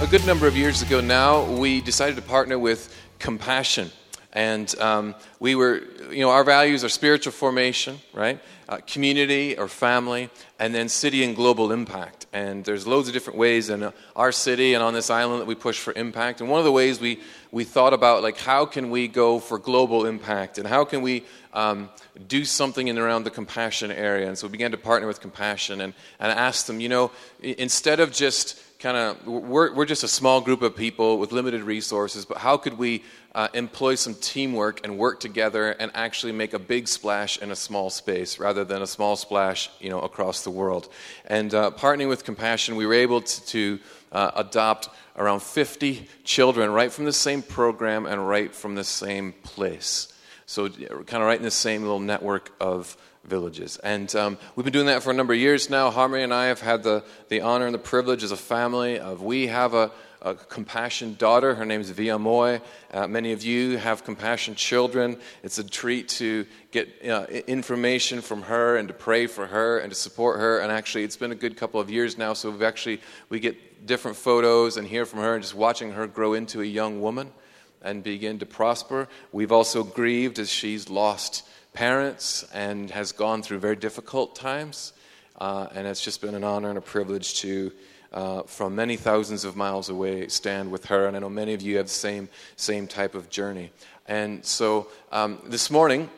A good number of years ago now, we decided to partner with Compassion. And um, we were, you know, our values are spiritual formation, right? Uh, community or family, and then city and global impact. And there's loads of different ways in uh, our city and on this island that we push for impact. And one of the ways we, we thought about, like, how can we go for global impact? And how can we um, do something in around the compassion area? And so we began to partner with Compassion and, and asked them, you know, instead of just kind of we're, we're just a small group of people with limited resources but how could we uh, employ some teamwork and work together and actually make a big splash in a small space rather than a small splash you know across the world? And uh, partnering with compassion we were able to, to uh, adopt around 50 children right from the same program and right from the same place. So kind of right in the same little network of villages. And um, we've been doing that for a number of years now. Harmony and I have had the, the honor and the privilege as a family of we have a, a compassion daughter. Her name is Via Moy. Uh, many of you have compassion children. It's a treat to get uh, information from her and to pray for her and to support her. And actually, it's been a good couple of years now, so we've actually we get different photos and hear from her and just watching her grow into a young woman and begin to prosper. We've also grieved as she's lost parents and has gone through very difficult times. Uh, and it's just been an honor and a privilege to, uh, from many thousands of miles away, stand with her. And I know many of you have the same, same type of journey. And so um, this morning,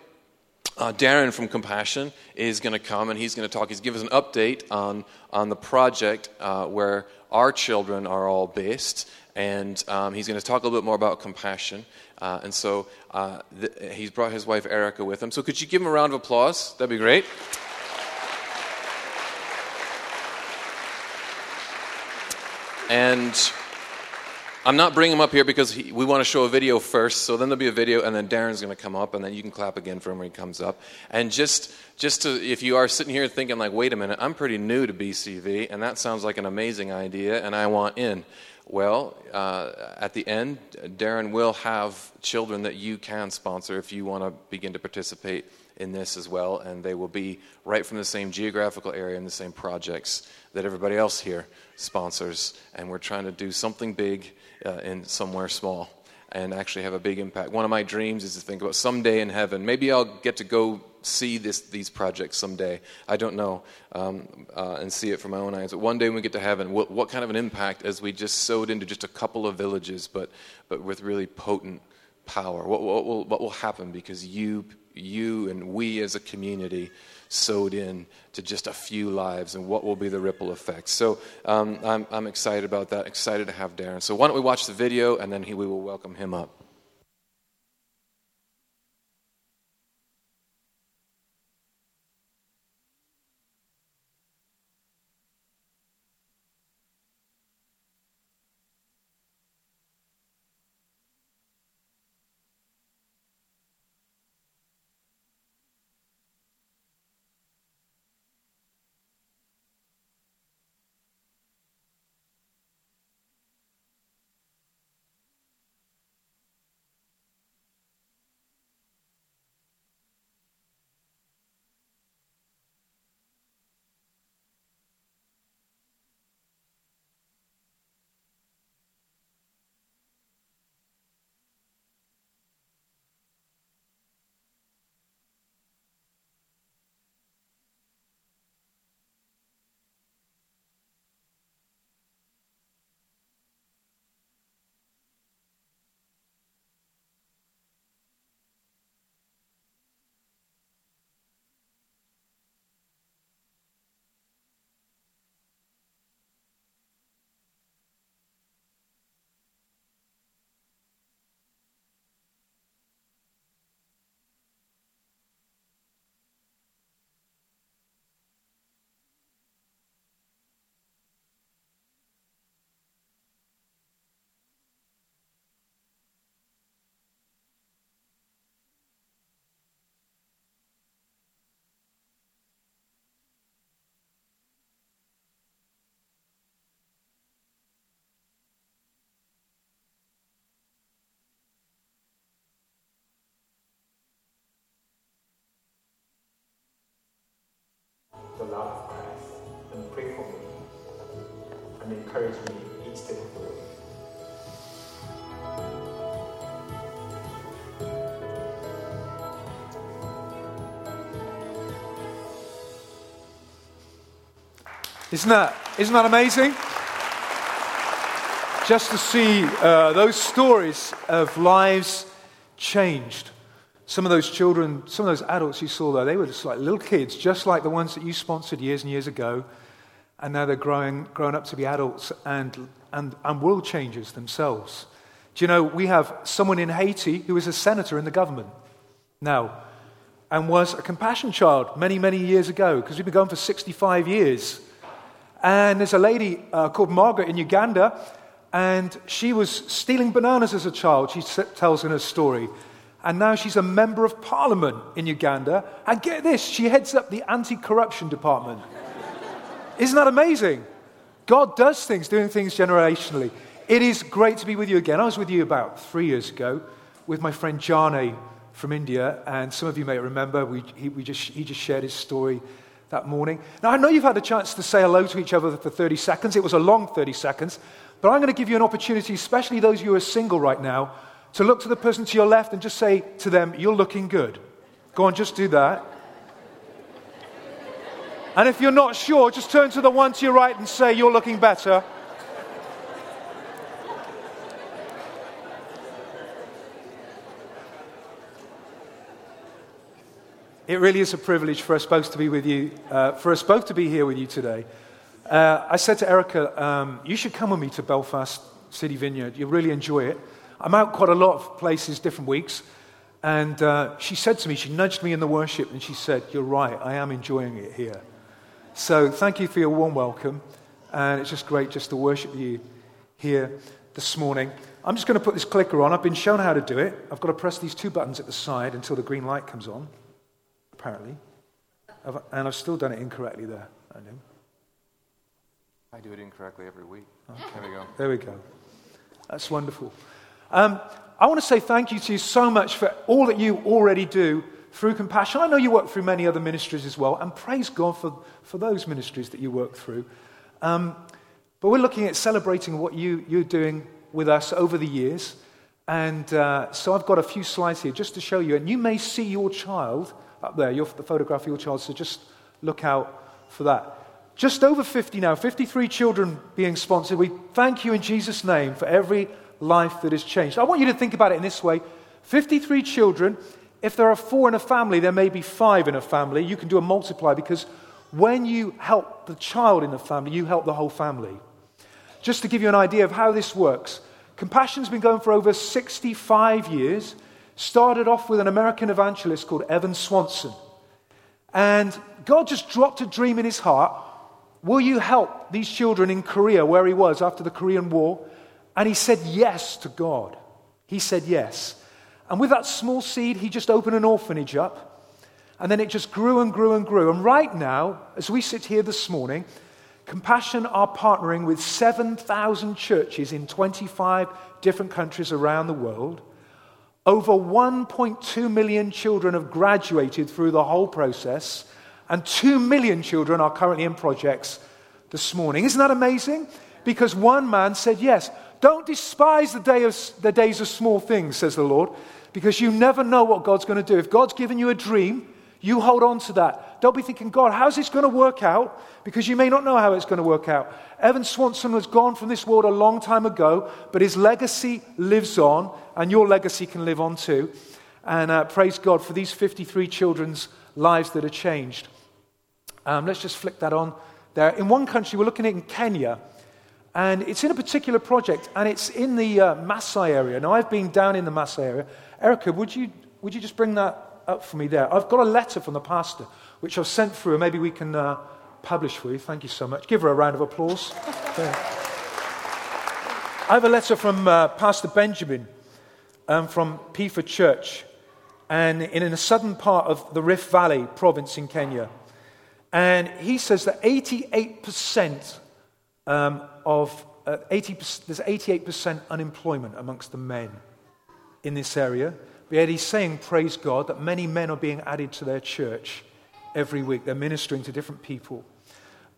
uh, Darren from Compassion is going to come and he's going to talk. He's give us an update on, on the project uh, where our children are all based. And um, he's going to talk a little bit more about compassion. Uh, and so uh, he's brought his wife Erica with him. So could you give him a round of applause? That'd be great. And I'm not bringing him up here because he, we want to show a video first. So then there'll be a video, and then Darren's going to come up, and then you can clap again for him when he comes up. And just, just to, if you are sitting here thinking like, wait a minute, I'm pretty new to BCV, and that sounds like an amazing idea, and I want in. Well, uh, at the end, Darren will have children that you can sponsor if you want to begin to participate in this as well, and they will be right from the same geographical area and the same projects that everybody else here sponsors. And we're trying to do something big uh, in somewhere small and actually have a big impact. One of my dreams is to think about someday in heaven. Maybe I'll get to go see this, these projects someday. I don't know, um, uh, and see it from my own eyes. But one day when we get to heaven, what, what, kind of an impact as we just sowed into just a couple of villages, but, but with really potent power? What, what, will, what will happen because you, you and we as a community sowed in to just a few lives and what will be the ripple effects. So um, I'm, I'm excited about that, excited to have Darren. So why don't we watch the video and then he, we will welcome him up. Encourage me each step of the way. Isn't that, isn't that amazing? Just to see uh, those stories of lives changed. Some of those children, some of those adults you saw there, they were just like little kids, just like the ones that you sponsored years and years ago. And now they're growing, growing up to be adults and, and, and world changers themselves. Do you know, we have someone in Haiti who is a senator in the government now and was a compassion child many, many years ago because we've been going for 65 years. And there's a lady uh, called Margaret in Uganda, and she was stealing bananas as a child, she tells in her story. And now she's a member of parliament in Uganda. And get this, she heads up the anti corruption department. Isn't that amazing? God does things, doing things generationally. It is great to be with you again. I was with you about three years ago with my friend Jane from India, and some of you may remember we, he, we just, he just shared his story that morning. Now, I know you've had a chance to say hello to each other for 30 seconds. It was a long 30 seconds, but I'm going to give you an opportunity, especially those of you who are single right now, to look to the person to your left and just say to them, You're looking good. Go on, just do that. And if you're not sure, just turn to the one to your right and say, You're looking better. It really is a privilege for us both to be with you, uh, for us both to be here with you today. Uh, I said to Erica, um, You should come with me to Belfast City Vineyard. You'll really enjoy it. I'm out quite a lot of places, different weeks. And uh, she said to me, she nudged me in the worship, and she said, You're right, I am enjoying it here. So thank you for your warm welcome. And it's just great just to worship you here this morning. I'm just going to put this clicker on. I've been shown how to do it. I've got to press these two buttons at the side until the green light comes on, apparently. And I've still done it incorrectly there. I know. I do it incorrectly every week. Okay. There we go. There we go. That's wonderful. Um, I want to say thank you to you so much for all that you already do through compassion. I know you work through many other ministries as well, and praise God for, for those ministries that you work through. Um, but we're looking at celebrating what you, you're doing with us over the years. And uh, so I've got a few slides here just to show you. And you may see your child up there, your, the photograph of your child, so just look out for that. Just over 50 now, 53 children being sponsored. We thank you in Jesus' name for every life that has changed. I want you to think about it in this way 53 children. If there are four in a family, there may be five in a family. You can do a multiply because when you help the child in the family, you help the whole family. Just to give you an idea of how this works, Compassion's been going for over 65 years. Started off with an American evangelist called Evan Swanson. And God just dropped a dream in his heart. Will you help these children in Korea, where he was after the Korean War? And he said yes to God. He said yes. And with that small seed, he just opened an orphanage up. And then it just grew and grew and grew. And right now, as we sit here this morning, Compassion are partnering with 7,000 churches in 25 different countries around the world. Over 1.2 million children have graduated through the whole process, and 2 million children are currently in projects this morning. Isn't that amazing? Because one man said yes. Don't despise the, day of, the days of small things, says the Lord, because you never know what God's going to do. If God's given you a dream, you hold on to that. Don't be thinking, God, how's this going to work out? Because you may not know how it's going to work out. Evan Swanson was gone from this world a long time ago, but his legacy lives on, and your legacy can live on too. And uh, praise God for these 53 children's lives that are changed. Um, let's just flick that on there. In one country, we're looking at in Kenya. And it's in a particular project, and it's in the uh, Maasai area. Now, I've been down in the Maasai area. Erica, would you, would you just bring that up for me there? I've got a letter from the pastor, which I've sent through, and maybe we can uh, publish for you. Thank you so much. Give her a round of applause. I have a letter from uh, Pastor Benjamin um, from Pifa Church, and in a southern part of the Rift Valley province in Kenya. And he says that 88% um, of uh, 80, there's 88% unemployment amongst the men in this area. But yet he's saying, praise God, that many men are being added to their church every week. They're ministering to different people.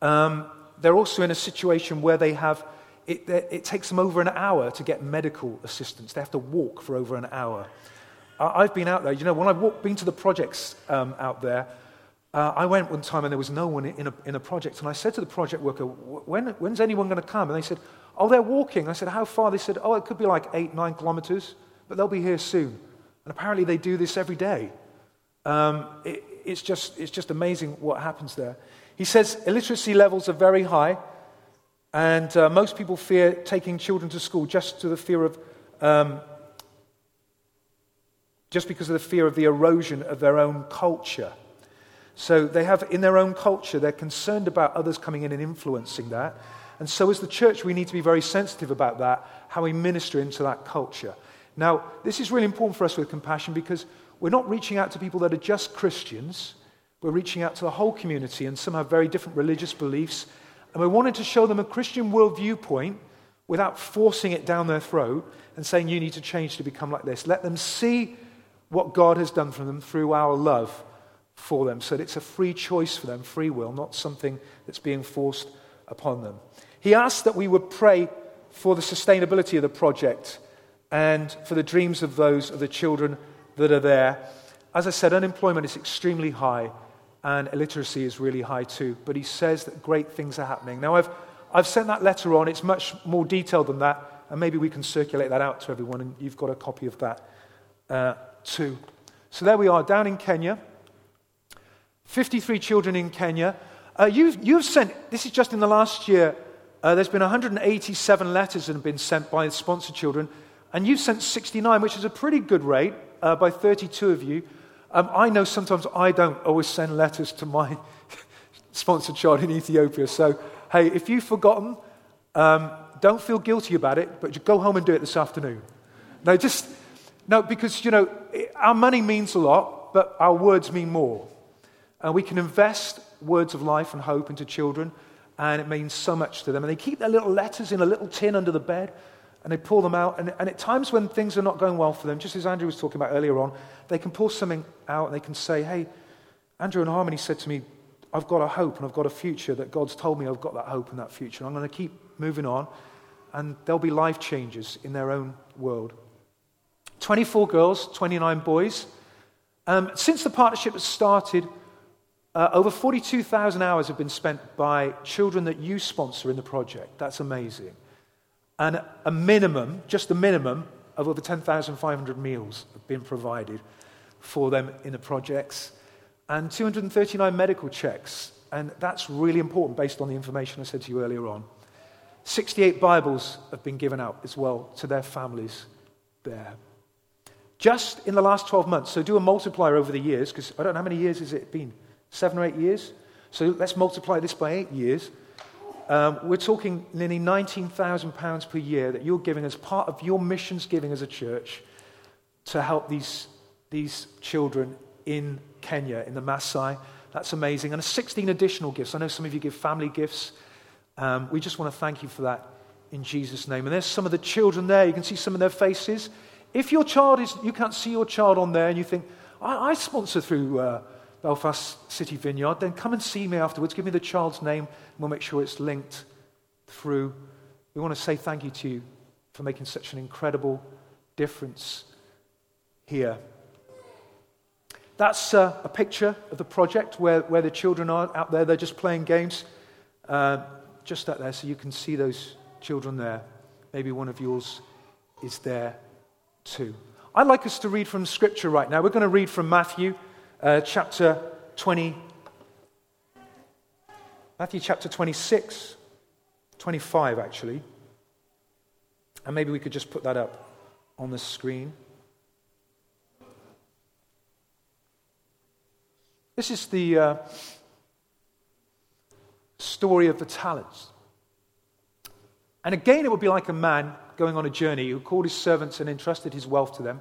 Um, they're also in a situation where they have, it, it takes them over an hour to get medical assistance. They have to walk for over an hour. I've been out there, you know, when I've been to the projects um, out there, uh, I went one time and there was no one in a, in a project. And I said to the project worker, when, when's anyone going to come? And they said, oh, they're walking. I said, how far? They said, oh, it could be like eight, nine kilometers, but they'll be here soon. And apparently they do this every day. Um, it, it's, just, it's just amazing what happens there. He says illiteracy levels are very high, and uh, most people fear taking children to school just to the fear of, um, just because of the fear of the erosion of their own culture. So they have, in their own culture, they're concerned about others coming in and influencing that. And so, as the church, we need to be very sensitive about that, how we minister into that culture. Now, this is really important for us with compassion because we're not reaching out to people that are just Christians. We're reaching out to the whole community, and some have very different religious beliefs. And we're wanting to show them a Christian world viewpoint without forcing it down their throat and saying, you need to change to become like this. Let them see what God has done for them through our love for them so that it's a free choice for them, free will, not something that's being forced upon them. He asked that we would pray for the sustainability of the project and for the dreams of those of the children that are there. As I said, unemployment is extremely high and illiteracy is really high too. But he says that great things are happening. Now, I've, I've sent that letter on. It's much more detailed than that. And maybe we can circulate that out to everyone. And you've got a copy of that uh, too. So there we are, down in Kenya. 53 children in Kenya. Uh, you've, you've sent, this is just in the last year, uh, there's been 187 letters that have been sent by sponsored children, and you've sent 69, which is a pretty good rate uh, by 32 of you. Um, I know sometimes I don't always send letters to my sponsored child in Ethiopia. So, hey, if you've forgotten, um, don't feel guilty about it, but go home and do it this afternoon. No, just, no, because, you know, our money means a lot, but our words mean more. And we can invest words of life and hope into children, and it means so much to them. And they keep their little letters in a little tin under the bed, and they pull them out. And, and at times when things are not going well for them, just as Andrew was talking about earlier on, they can pull something out and they can say, Hey, Andrew and Harmony said to me, I've got a hope and I've got a future that God's told me I've got that hope and that future. I'm going to keep moving on, and there'll be life changes in their own world. 24 girls, 29 boys. Um, since the partnership has started, uh, over 42,000 hours have been spent by children that you sponsor in the project. That's amazing. And a minimum, just a minimum, of over 10,500 meals have been provided for them in the projects. And 239 medical checks. And that's really important based on the information I said to you earlier on. 68 Bibles have been given out as well to their families there. Just in the last 12 months, so do a multiplier over the years, because I don't know how many years has it been? Seven or eight years? So let's multiply this by eight years. Um, we're talking nearly £19,000 per year that you're giving as part of your missions giving as a church to help these, these children in Kenya, in the Maasai. That's amazing. And 16 additional gifts. I know some of you give family gifts. Um, we just want to thank you for that in Jesus' name. And there's some of the children there. You can see some of their faces. If your child is, you can't see your child on there and you think, I, I sponsor through uh, Belfast City Vineyard, then come and see me afterwards. Give me the child's name, and we'll make sure it's linked through. We want to say thank you to you for making such an incredible difference here. That's uh, a picture of the project where, where the children are out there. They're just playing games, uh, just out there, so you can see those children there. Maybe one of yours is there too. I'd like us to read from Scripture right now. We're going to read from Matthew uh, chapter 20, Matthew chapter 26, 25 actually. And maybe we could just put that up on the screen. This is the uh, story of the talents. And again, it would be like a man going on a journey who called his servants and entrusted his wealth to them.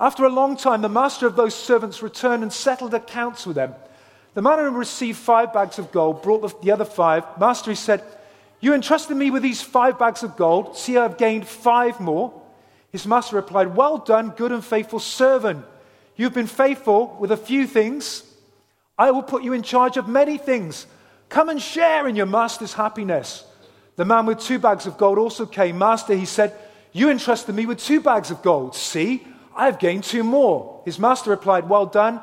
After a long time, the master of those servants returned and settled accounts with them. The man who received five bags of gold brought the other five. Master, he said, You entrusted me with these five bags of gold. See, I have gained five more. His master replied, Well done, good and faithful servant. You've been faithful with a few things. I will put you in charge of many things. Come and share in your master's happiness. The man with two bags of gold also came. Master, he said, You entrusted me with two bags of gold. See, I have gained two more. His master replied, Well done,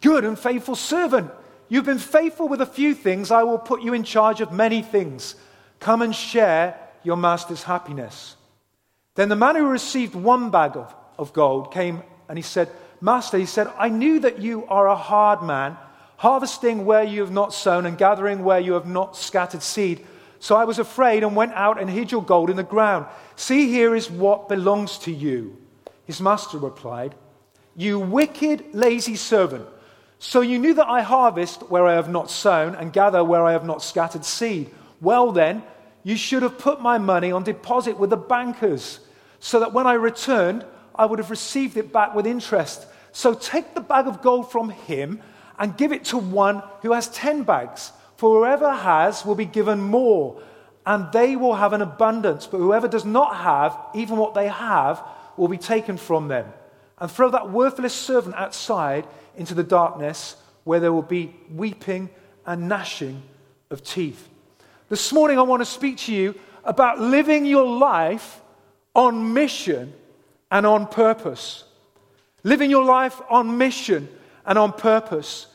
good and faithful servant. You've been faithful with a few things. I will put you in charge of many things. Come and share your master's happiness. Then the man who received one bag of, of gold came and he said, Master, he said, I knew that you are a hard man, harvesting where you have not sown and gathering where you have not scattered seed. So I was afraid and went out and hid your gold in the ground. See, here is what belongs to you. His master replied, You wicked, lazy servant. So you knew that I harvest where I have not sown and gather where I have not scattered seed. Well, then, you should have put my money on deposit with the bankers, so that when I returned, I would have received it back with interest. So take the bag of gold from him and give it to one who has ten bags. For whoever has will be given more, and they will have an abundance. But whoever does not have, even what they have, will be taken from them. And throw that worthless servant outside into the darkness where there will be weeping and gnashing of teeth. This morning, I want to speak to you about living your life on mission and on purpose. Living your life on mission and on purpose.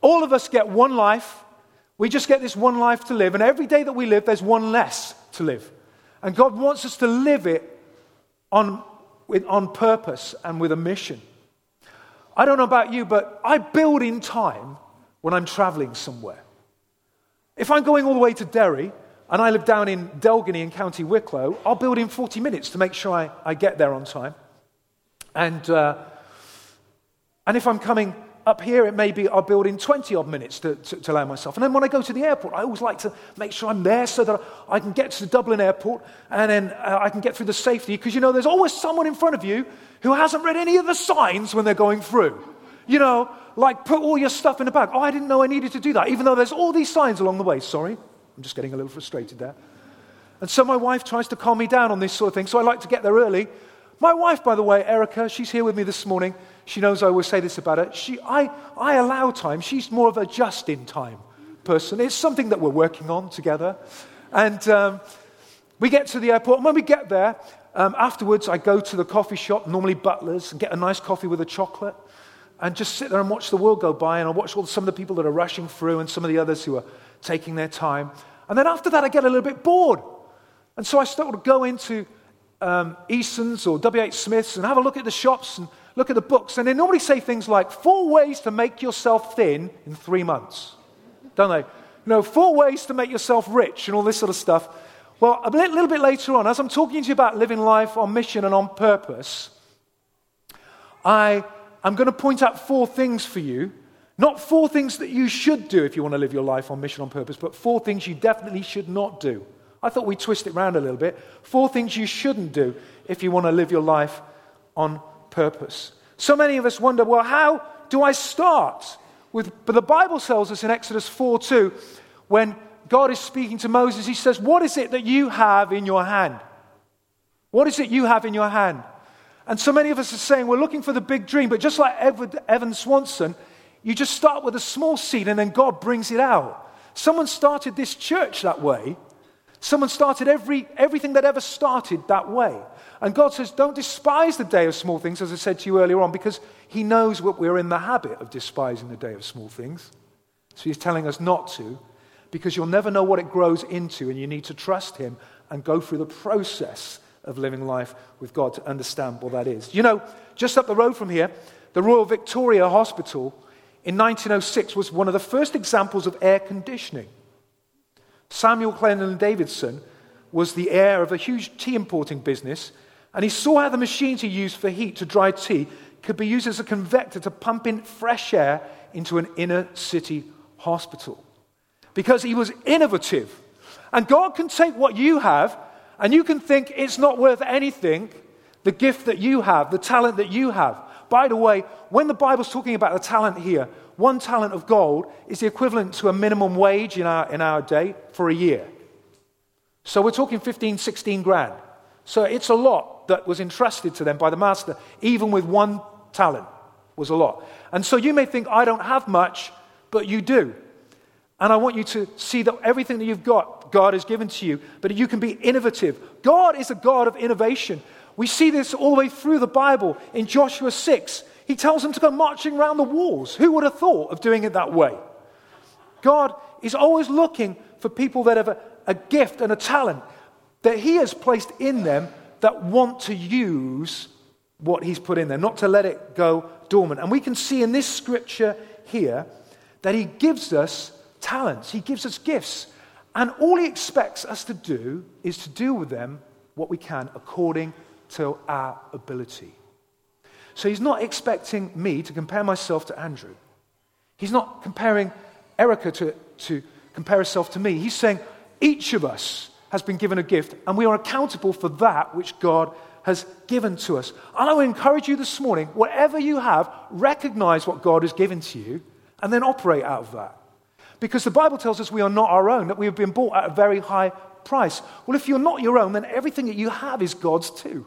All of us get one life. We just get this one life to live. And every day that we live, there's one less to live. And God wants us to live it on, with, on purpose and with a mission. I don't know about you, but I build in time when I'm traveling somewhere. If I'm going all the way to Derry and I live down in Delgany in County Wicklow, I'll build in 40 minutes to make sure I, I get there on time. And, uh, and if I'm coming up here, it may be I'll build in 20 odd minutes to, to, to, allow myself. And then when I go to the airport, I always like to make sure I'm there so that I can get to the Dublin airport and then uh, I can get through the safety. Because, you know, there's always someone in front of you who hasn't read any of the signs when they're going through. You know, like put all your stuff in a bag. Oh, I didn't know I needed to do that, even though there's all these signs along the way. Sorry, I'm just getting a little frustrated there. And so my wife tries to calm me down on this sort of thing, so I like to get there early. My wife, by the way, Erica, she's here with me this morning. She knows I always say this about her. She, I, I allow time. She's more of a just in time person. It's something that we're working on together. And um, we get to the airport, and when we get there, um, afterwards, I go to the coffee shop, normally Butler's, and get a nice coffee with a chocolate, and just sit there and watch the world go by. And I watch all, some of the people that are rushing through and some of the others who are taking their time. And then after that, I get a little bit bored. And so I start to go into um, Eason's or WH Smith's and have a look at the shops and look at the books. And they normally say things like four ways to make yourself thin in three months, don't they? You know, four ways to make yourself rich and all this sort of stuff. Well, a little bit later on, as I'm talking to you about living life on mission and on purpose, I am going to point out four things for you. Not four things that you should do if you want to live your life on mission on purpose, but four things you definitely should not do. I thought we'd twist it around a little bit. Four things you shouldn't do if you want to live your life on purpose. So many of us wonder, well, how do I start? With, but the Bible tells us in Exodus 4 2, when God is speaking to Moses, he says, What is it that you have in your hand? What is it you have in your hand? And so many of us are saying we're looking for the big dream, but just like Edward, Evan Swanson, you just start with a small seed and then God brings it out. Someone started this church that way. Someone started every, everything that ever started that way. And God says, don't despise the day of small things, as I said to you earlier on, because He knows what we're in the habit of despising the day of small things. So He's telling us not to because you'll never know what it grows into, and you need to trust Him and go through the process of living life with God to understand what that is. You know, just up the road from here, the Royal Victoria Hospital in 1906 was one of the first examples of air conditioning. Samuel Cleland Davidson was the heir of a huge tea importing business, and he saw how the machines he used for heat to dry tea could be used as a convector to pump in fresh air into an inner city hospital because he was innovative And God can take what you have, and you can think it's not worth anything, the gift that you have, the talent that you have. By the way, when the Bible's talking about the talent here, one talent of gold is the equivalent to a minimum wage in our, in our day for a year. So we're talking 15, 16 grand. So it's a lot that was entrusted to them by the master, even with one talent was a lot. And so you may think, I don't have much, but you do. And I want you to see that everything that you've got, God has given to you, but you can be innovative. God is a God of innovation. We see this all the way through the Bible. In Joshua 6, he tells them to go marching around the walls. Who would have thought of doing it that way? God is always looking for people that have a, a gift and a talent that He has placed in them that want to use what He's put in there, not to let it go dormant. And we can see in this scripture here that He gives us talents, He gives us gifts. And all He expects us to do is to do with them what we can according to our ability. So He's not expecting me to compare myself to Andrew. He's not comparing Erica to, to compare herself to me. He's saying each of us has been given a gift, and we are accountable for that which God has given to us. And I will encourage you this morning whatever you have, recognize what God has given to you, and then operate out of that. Because the Bible tells us we are not our own, that we have been bought at a very high price. Well, if you're not your own, then everything that you have is God's too.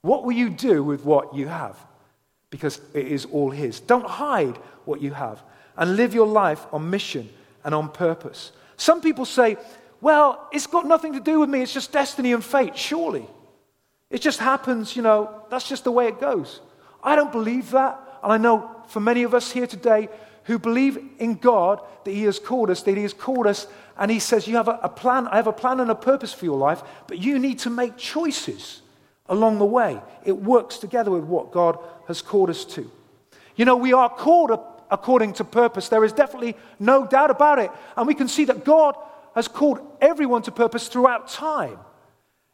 What will you do with what you have? Because it is all His. Don't hide what you have and live your life on mission and on purpose. Some people say, well, it's got nothing to do with me, it's just destiny and fate, surely. It just happens, you know, that's just the way it goes. I don't believe that. And I know for many of us here today who believe in God that He has called us, that He has called us, and He says, You have a, a plan, I have a plan and a purpose for your life, but you need to make choices along the way. It works together with what God has called us to. You know, we are called according to purpose. There is definitely no doubt about it. And we can see that God has called everyone to purpose throughout time.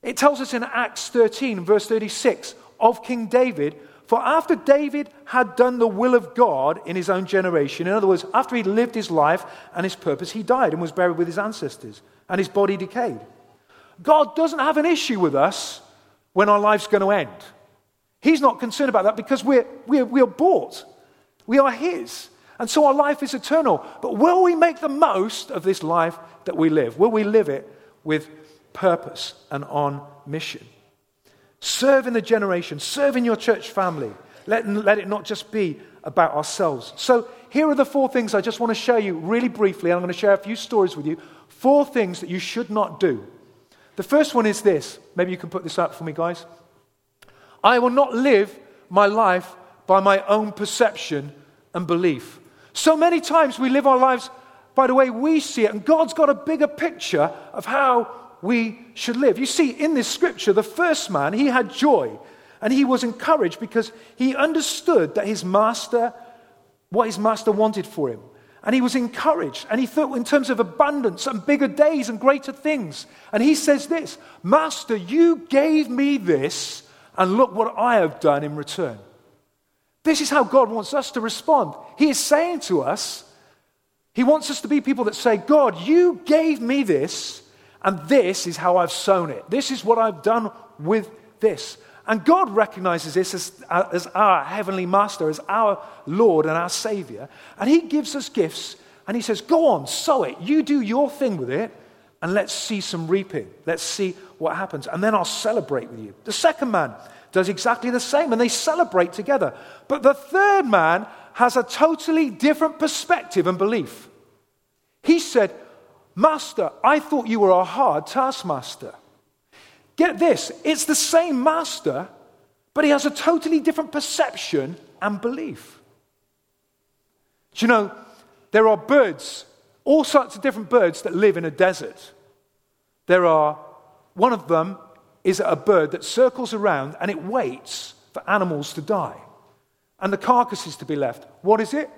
It tells us in Acts 13, verse 36, of King David. For after David had done the will of God in his own generation, in other words, after he lived his life and his purpose, he died and was buried with his ancestors, and his body decayed. God doesn't have an issue with us when our life's going to end. He's not concerned about that because we're, we're, we're bought. We are His. And so our life is eternal. But will we make the most of this life that we live? Will we live it with purpose and on mission? Serve in the generation, serve in your church family. Let, let it not just be about ourselves. So, here are the four things I just want to show you really briefly. I'm going to share a few stories with you. Four things that you should not do. The first one is this. Maybe you can put this up for me, guys. I will not live my life by my own perception and belief. So many times we live our lives by the way we see it, and God's got a bigger picture of how we should live. You see, in this scripture, the first man, he had joy and he was encouraged because he understood that his master, what his master wanted for him. And he was encouraged. And he thought in terms of abundance and bigger days and greater things. And he says this Master, you gave me this, and look what I have done in return. This is how God wants us to respond. He is saying to us, He wants us to be people that say, God, you gave me this, and this is how I've sown it. This is what I've done with this. And God recognizes this as, uh, as our heavenly master, as our Lord and our Savior. And He gives us gifts, and He says, Go on, sow it. You do your thing with it, and let's see some reaping. Let's see what happens. And then I'll celebrate with you. The second man does exactly the same, and they celebrate together. But the third man has a totally different perspective and belief. He said, Master, I thought you were a hard taskmaster. Get this, it's the same master, but he has a totally different perception and belief. Do you know, there are birds, all sorts of different birds that live in a desert. There are, one of them is a bird that circles around and it waits for animals to die and the carcasses to be left. What is it?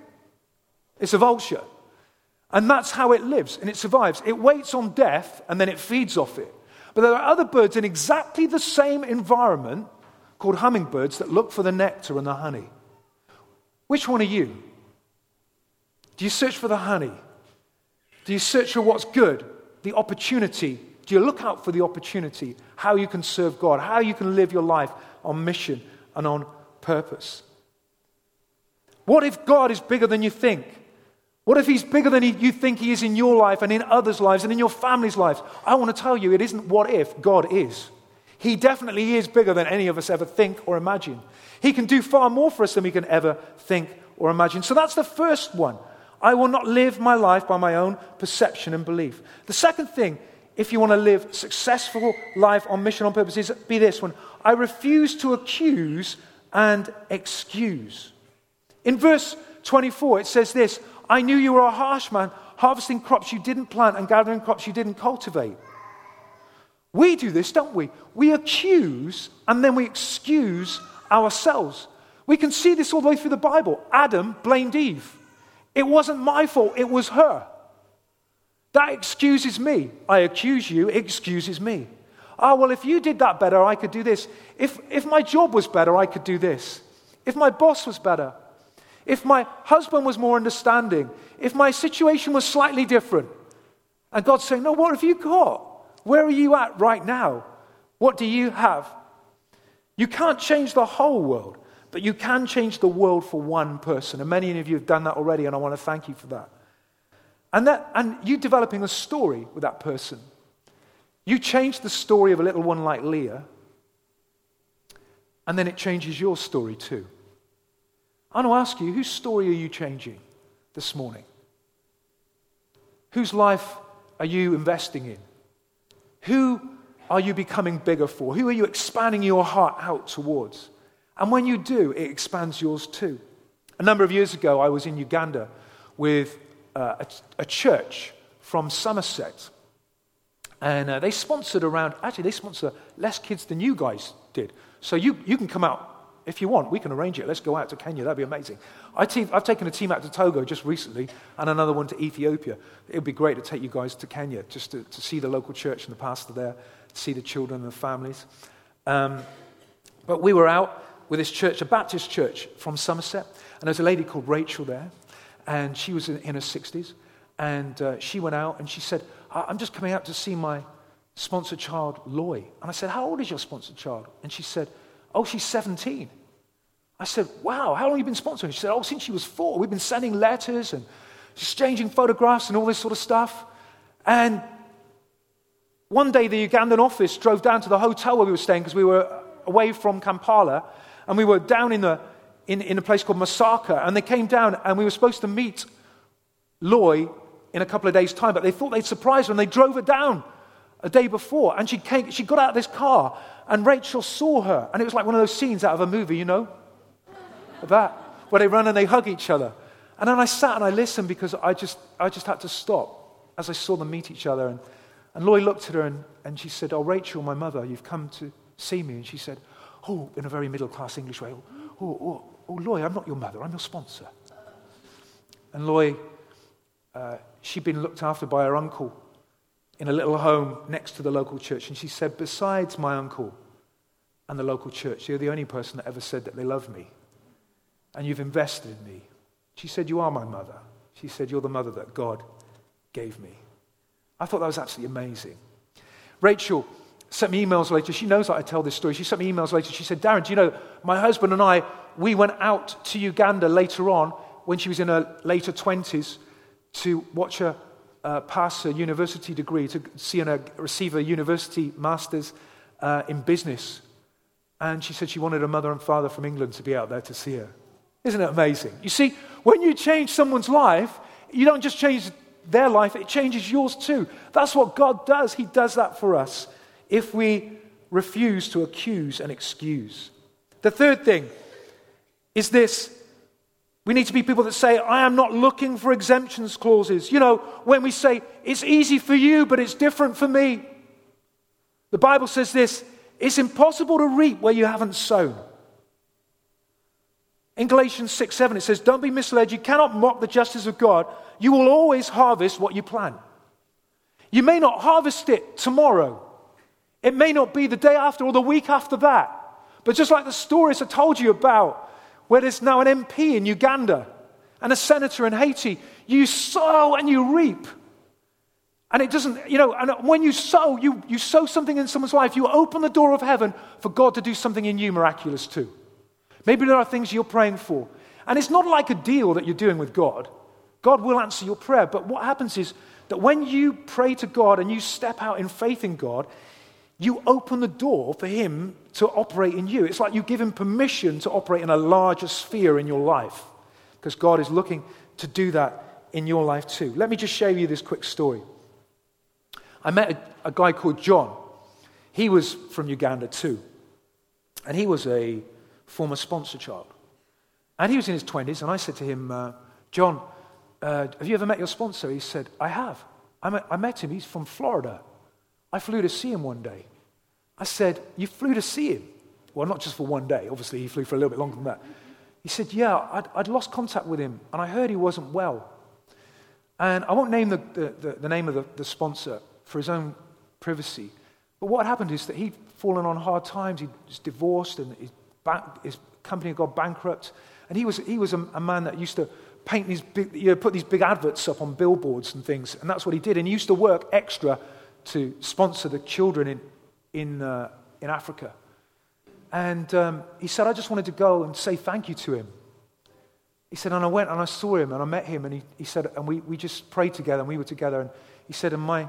It's a vulture. And that's how it lives and it survives. It waits on death and then it feeds off it. But there are other birds in exactly the same environment called hummingbirds that look for the nectar and the honey. Which one are you? Do you search for the honey? Do you search for what's good? the opportunity? Do you look out for the opportunity? How you can serve God, how you can live your life on mission and on purpose? What if God is bigger than you think? What if He's bigger than you think He is in your life and in others' lives and in your family's lives? I want to tell you, it isn't what if, God is. He definitely is bigger than any of us ever think or imagine. He can do far more for us than we can ever think or imagine. So that's the first one. I will not live my life by my own perception and belief. The second thing, if you want to live successful life on mission on purpose, is be this one. I refuse to accuse and excuse. In verse 24, it says this I knew you were a harsh man, harvesting crops you didn't plant and gathering crops you didn't cultivate. We do this, don't we? We accuse and then we excuse ourselves. We can see this all the way through the Bible. Adam blamed Eve. It wasn't my fault, it was her. That excuses me. I accuse you, it excuses me. Oh, well, if you did that better, I could do this. If, if my job was better, I could do this. If my boss was better, if my husband was more understanding, if my situation was slightly different. And God's saying, No, what have you got? Where are you at right now? What do you have? You can't change the whole world, but you can change the world for one person. And many of you have done that already, and I want to thank you for that. And, that, and you developing a story with that person. You change the story of a little one like Leah, and then it changes your story too. I want to ask you, whose story are you changing this morning? Whose life are you investing in? Who are you becoming bigger for? Who are you expanding your heart out towards? And when you do, it expands yours too. A number of years ago, I was in Uganda with uh, a, a, church from Somerset. And uh, they sponsored around, actually, they sponsor less kids than you guys did. So you, you can come out if you want, we can arrange it. Let's go out to Kenya. That'd be amazing. I have taken a team out to Togo just recently and another one to Ethiopia. It would be great to take you guys to Kenya just to, to see the local church and the pastor there, to see the children and the families. Um, but we were out with this church, a Baptist church from Somerset, and there's a lady called Rachel there, and she was in, in her 60s. And uh, she went out and she said, I'm just coming out to see my sponsored child, Loy. And I said, How old is your sponsored child? And she said, Oh, she's 17. I said, Wow, how long have you been sponsoring? She said, Oh, since she was four. We've been sending letters and exchanging photographs and all this sort of stuff. And one day, the Ugandan office drove down to the hotel where we were staying because we were away from Kampala. And we were down in, the, in, in a place called Masaka. And they came down and we were supposed to meet Loy in a couple of days' time. But they thought they'd surprise her and they drove her down a day before. And she, came, she got out of this car and Rachel saw her. And it was like one of those scenes out of a movie, you know? That, where they run and they hug each other. And then I sat and I listened because I just, I just had to stop as I saw them meet each other. And, and Loy looked at her and, and she said, Oh, Rachel, my mother, you've come to see me. And she said, Oh, in a very middle class English way, oh, oh, oh, oh, Loy, I'm not your mother, I'm your sponsor. And Loy, uh, she'd been looked after by her uncle in a little home next to the local church. And she said, Besides my uncle and the local church, you're the only person that ever said that they love me. And you've invested in me. She said, You are my mother. She said, You're the mother that God gave me. I thought that was absolutely amazing. Rachel sent me emails later. She knows that I tell this story. She sent me emails later. She said, Darren, do you know, my husband and I, we went out to Uganda later on when she was in her later 20s to watch her uh, pass a university degree, to see and receive a university master's uh, in business. And she said she wanted her mother and father from England to be out there to see her. Isn't it amazing? You see, when you change someone's life, you don't just change their life, it changes yours too. That's what God does. He does that for us if we refuse to accuse and excuse. The third thing is this we need to be people that say, I am not looking for exemptions clauses. You know, when we say, it's easy for you, but it's different for me. The Bible says this it's impossible to reap where you haven't sown. In Galatians 6 7, it says, Don't be misled. You cannot mock the justice of God. You will always harvest what you plant. You may not harvest it tomorrow, it may not be the day after or the week after that. But just like the stories I told you about, where there's now an MP in Uganda and a senator in Haiti. You sow and you reap. And it doesn't, you know, and when you sow, you, you sow something in someone's life, you open the door of heaven for God to do something in you miraculous too. Maybe there are things you're praying for. And it's not like a deal that you're doing with God. God will answer your prayer. But what happens is that when you pray to God and you step out in faith in God, you open the door for Him to operate in you. It's like you give Him permission to operate in a larger sphere in your life because God is looking to do that in your life too. Let me just share you this quick story. I met a, a guy called John. He was from Uganda too. And he was a former sponsor child. And he was in his 20s, and I said to him, uh, John, uh, have you ever met your sponsor? He said, I have. I met, I met him. He's from Florida. I flew to see him one day. I said, You flew to see him? Well, not just for one day. Obviously, he flew for a little bit longer than that. He said, Yeah, I'd, I'd lost contact with him, and I heard he wasn't well. And I won't name the, the, the, the name of the, the sponsor for his own privacy. But what happened is that he'd fallen on hard times. He was divorced, and his, his company had gone bankrupt. And he was, he was a, a man that used to paint these big, you know, put these big adverts up on billboards and things. And that's what he did. And he used to work extra to sponsor the children in, in, uh, in Africa. And um, he said, I just wanted to go and say thank you to him. He said, and I went and I saw him and I met him. And he, he said, and we, we just prayed together and we were together. And he said, and my,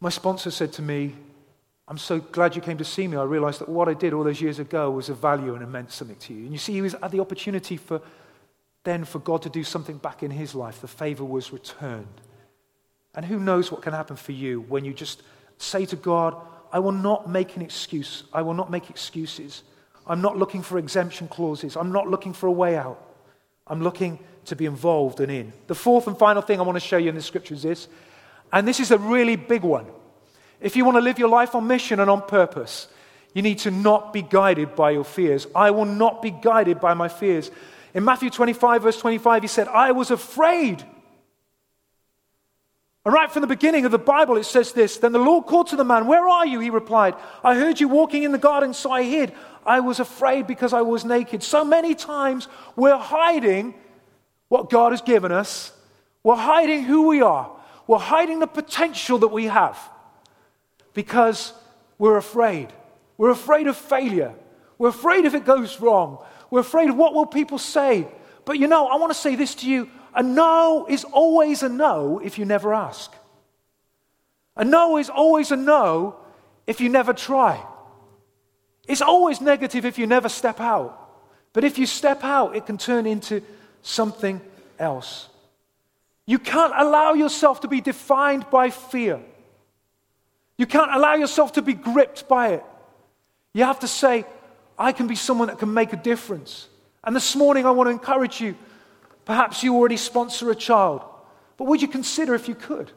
my sponsor said to me, I'm so glad you came to see me. I realized that what I did all those years ago was of value and meant something to you. And you see, he was at the opportunity for then for God to do something back in his life. The favor was returned. And who knows what can happen for you when you just say to God, I will not make an excuse. I will not make excuses. I'm not looking for exemption clauses. I'm not looking for a way out. I'm looking to be involved and in. The fourth and final thing I want to show you in the scripture is this, and this is a really big one. If you want to live your life on mission and on purpose, you need to not be guided by your fears. I will not be guided by my fears. In Matthew 25, verse 25, he said, I was afraid and right from the beginning of the Bible, it says this Then the Lord called to the man, Where are you? He replied, I heard you walking in the garden, so I hid. I was afraid because I was naked. So many times we're hiding what God has given us, we're hiding who we are, we're hiding the potential that we have because we're afraid. We're afraid of failure. We're afraid if it goes wrong. We're afraid of what will people say. But you know, I want to say this to you a no is always a no if you never ask. A no is always a no if you never try. It's always negative if you never step out. But if you step out, it can turn into something else. You can't allow yourself to be defined by fear. You can't allow yourself to be gripped by it. You have to say, I can be someone that can make a difference. And this morning, I want to encourage you Perhaps you already sponsor a child, but would you consider, if you could,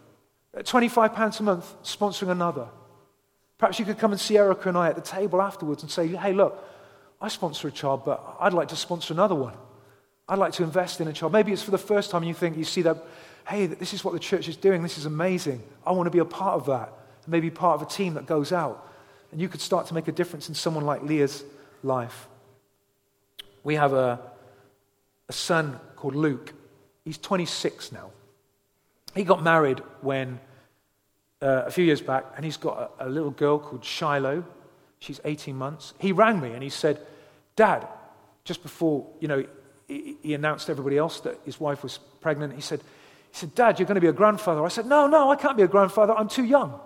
at £25 a month, sponsoring another? Perhaps you could come and see Erica and I at the table afterwards and say, hey, look, I sponsor a child, but I'd like to sponsor another one. I'd like to invest in a child. Maybe it's for the first time you think you see that, hey, this is what the church is doing. This is amazing. I want to be a part of that. Maybe part of a team that goes out. And you could start to make a difference in someone like Leah's life. We have a, a son called Luke. He's 26 now. He got married when, uh, a few years back, and he's got a, a little girl called Shiloh. She's 18 months. He rang me and he said, Dad, just before, you know, he, he announced everybody else that his wife was pregnant, he said, he said, Dad, you're going to be a grandfather. I said, No, no, I can't be a grandfather. I'm too young.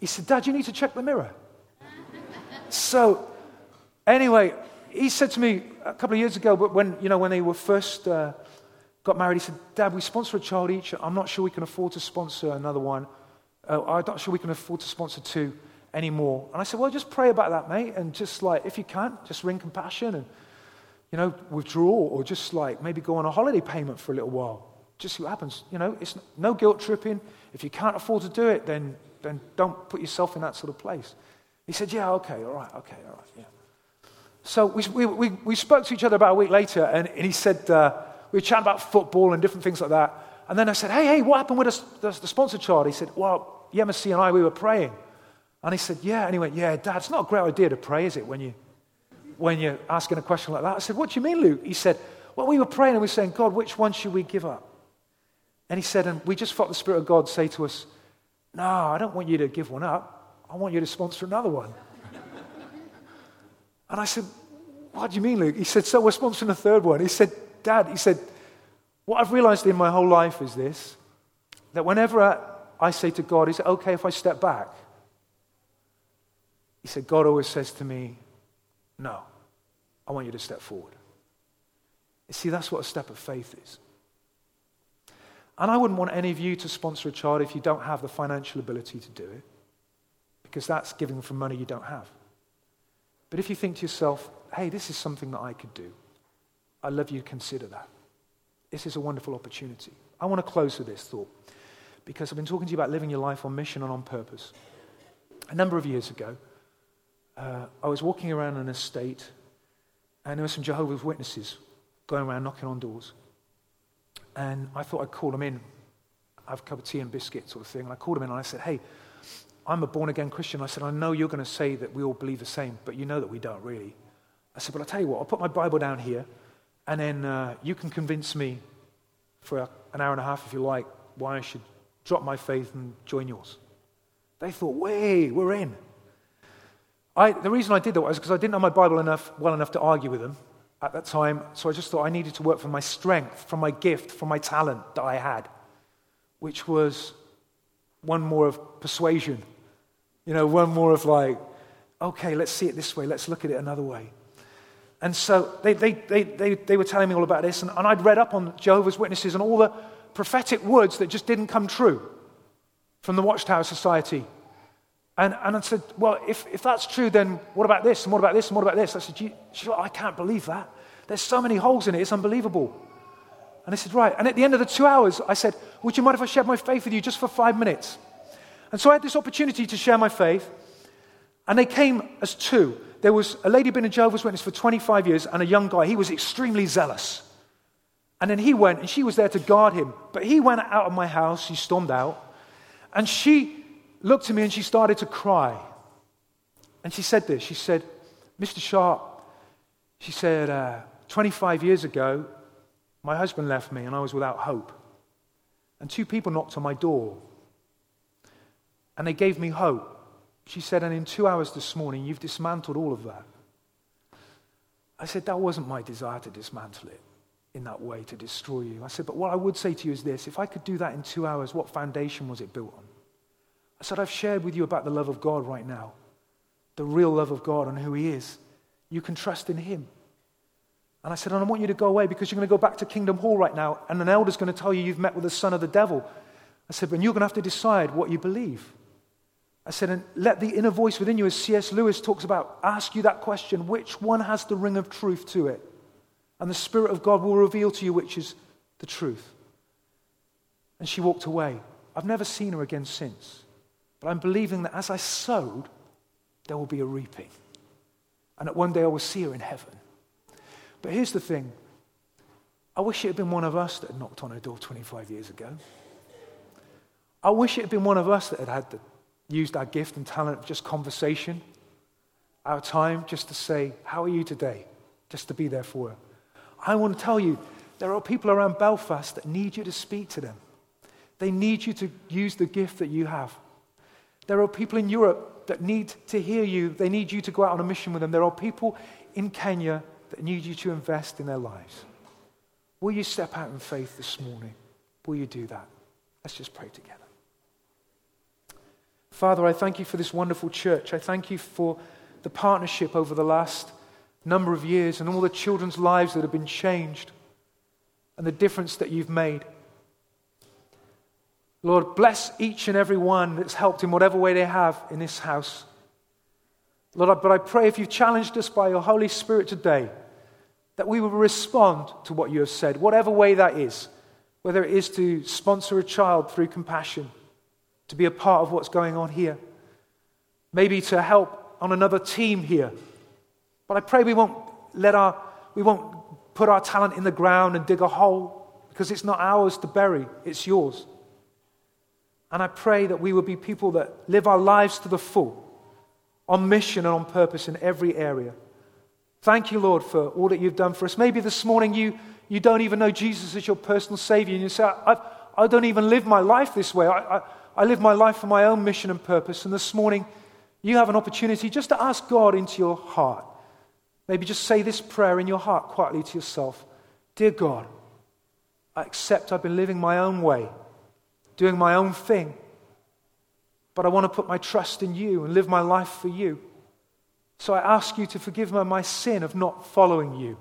He said, Dad, you need to check the mirror. so, anyway, he said to me a couple of years ago, but when, you know, when they were first uh, got married, he said, Dad, we sponsor a child each. I'm not sure we can afford to sponsor another one. Uh, I'm not sure we can afford to sponsor two anymore. And I said, well, just pray about that, mate. And just like, if you can't, just ring compassion and, you know, withdraw or just like maybe go on a holiday payment for a little while. Just see what happens. You know, it's no guilt tripping. If you can't afford to do it, then, then don't put yourself in that sort of place. He said, yeah, okay, all right, okay, all right, yeah. So we, we, we, spoke to each other about a week later, and, and he said, uh, we were chatting about football and different things like that. And then I said, hey, hey, what happened with the, the, the sponsor child? He said, well, Yemisi and I, we were praying. And he said, yeah. And he went, yeah, Dad, it's not a great idea to pray, is it, when, you, when you're asking a question like that? I said, what do you mean, Luke? He said, well, we were praying and we were saying, God, which one should we give up? And he said, and we just felt the Spirit of God say to us, No, I don't want you to give one up. I want you to sponsor another one. And I said, What do you mean, Luke? He said, So we're sponsoring a third one. He said, Dad, he said, What I've realized in my whole life is this that whenever I, say to God, Is it okay if I step back? He said, God always says to me, No, I want you to step forward. You see, that's what a step of faith is. And I wouldn't want any of you to sponsor a child if you don't have the financial ability to do it, because that's giving from money you don't have. But if you think to yourself, hey, this is something that I could do, I'd love you to consider that. This is a wonderful opportunity. I want to close with this thought, because I've been talking to you about living your life on mission and on purpose. A number of years ago, uh, I was walking around an estate, and there were some Jehovah's Witnesses going around knocking on doors. And I thought I'd call them in, have a cup of tea and biscuits sort of thing. And I called them in and I said, hey, I'm a born again Christian. I said, I know you're going to say that we all believe the same, but you know that we don't really. I said, but I'll tell you what, I'll put my Bible down here, and then uh, you can convince me for an hour and a half, if you like, why I should drop my faith and join yours. They thought, wait, we're in. I, the reason I did that was because I didn't know my Bible enough, well enough to argue with them at that time. So I just thought I needed to work from my strength, from my gift, from my talent that I had, which was one more of persuasion. You know, one more of like, okay, let's see it this way, let's look at it another way. And so they, they, they, they, they were telling me all about this, and, and I'd read up on Jehovah's Witnesses and all the prophetic words that just didn't come true from the Watchtower Society. And, and I said, Well, if, if that's true, then what about this? And what about this? And what about this? I said, she, I can't believe that. There's so many holes in it, it's unbelievable. And I said, Right. And at the end of the two hours, I said, Would you mind if I shared my faith with you just for five minutes? And so I had this opportunity to share my faith. And they came as two. There was a lady been a Jehovah's Witness for 25 years and a young guy. He was extremely zealous. And then he went and she was there to guard him. But he went out of my house, he stormed out. And she looked at me and she started to cry. And she said this She said, Mr. Sharp, she said, uh, 25 years ago, my husband left me and I was without hope. And two people knocked on my door and they gave me hope. She said, and in two hours this morning, you've dismantled all of that. I said, that wasn't my desire to dismantle it in that way, to destroy you. I said, but what I would say to you is this if I could do that in two hours, what foundation was it built on? I said, I've shared with you about the love of God right now, the real love of God and who He is. You can trust in Him. And I said, and I want you to go away because you're going to go back to Kingdom Hall right now, and an elder's going to tell you you've met with the son of the devil. I said, but you're going to have to decide what you believe. I said, and let the inner voice within you, as C.S. Lewis talks about, ask you that question which one has the ring of truth to it? And the Spirit of God will reveal to you which is the truth. And she walked away. I've never seen her again since. But I'm believing that as I sowed, there will be a reaping. And that one day I will see her in heaven. But here's the thing I wish it had been one of us that had knocked on her door 25 years ago. I wish it had been one of us that had, had the, used our gift and talent of just conversation, our time just to say, How are you today? Just to be there for her. I want to tell you, there are people around Belfast that need you to speak to them. They need you to use the gift that you have. There are people in Europe that need to hear you. They need you to go out on a mission with them. There are people in Kenya that need you to invest in their lives. Will you step out in faith this morning? Will you do that? Let's just pray together. Father, I thank you for this wonderful church. I thank you for the partnership over the last number of years and all the children's lives that have been changed and the difference that you've made. Lord, bless each and every one that's helped in whatever way they have in this house. Lord, but I pray if you've challenged us by your Holy Spirit today, that we will respond to what you have said, whatever way that is, whether it is to sponsor a child through compassion, to be a part of what's going on here, maybe to help on another team here. But I pray we won't let our, we won't put our talent in the ground and dig a hole because it's not ours to bury, it's yours. And I pray that we will be people that live our lives to the full, on mission and on purpose in every area. Thank you, Lord, for all that you've done for us. Maybe this morning you, you don't even know Jesus as your personal Savior, and you say, I, I don't even live my life this way. I, I, I live my life for my own mission and purpose. And this morning, you have an opportunity just to ask God into your heart. Maybe just say this prayer in your heart quietly to yourself Dear God, I accept I've been living my own way, doing my own thing, but I want to put my trust in you and live my life for you. So I ask you to forgive me my sin of not following you.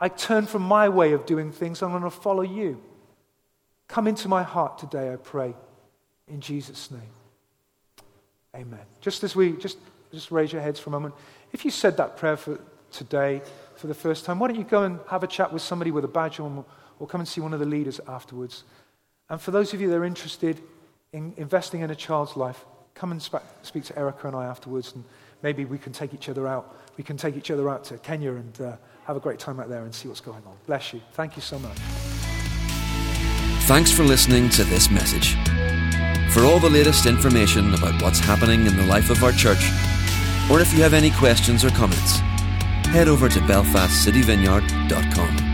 I turn from my way of doing things. I'm going to follow you. Come into my heart today, I pray, in Jesus' name. Amen. Just as we just just raise your heads for a moment. If you said that prayer for today for the first time, why don't you go and have a chat with somebody with a badge on, or come and see one of the leaders afterwards? And for those of you that are interested in investing in a child's life, come and speak to Erica and I afterwards, and maybe we can take each other out. We can take each other out to Kenya and uh, have a great time out there and see what's going on. Bless you. Thank you so much. Thanks for listening to this message. For all the latest information about what's happening in the life of our church, or if you have any questions or comments, head over to belfastcityvineyard.com.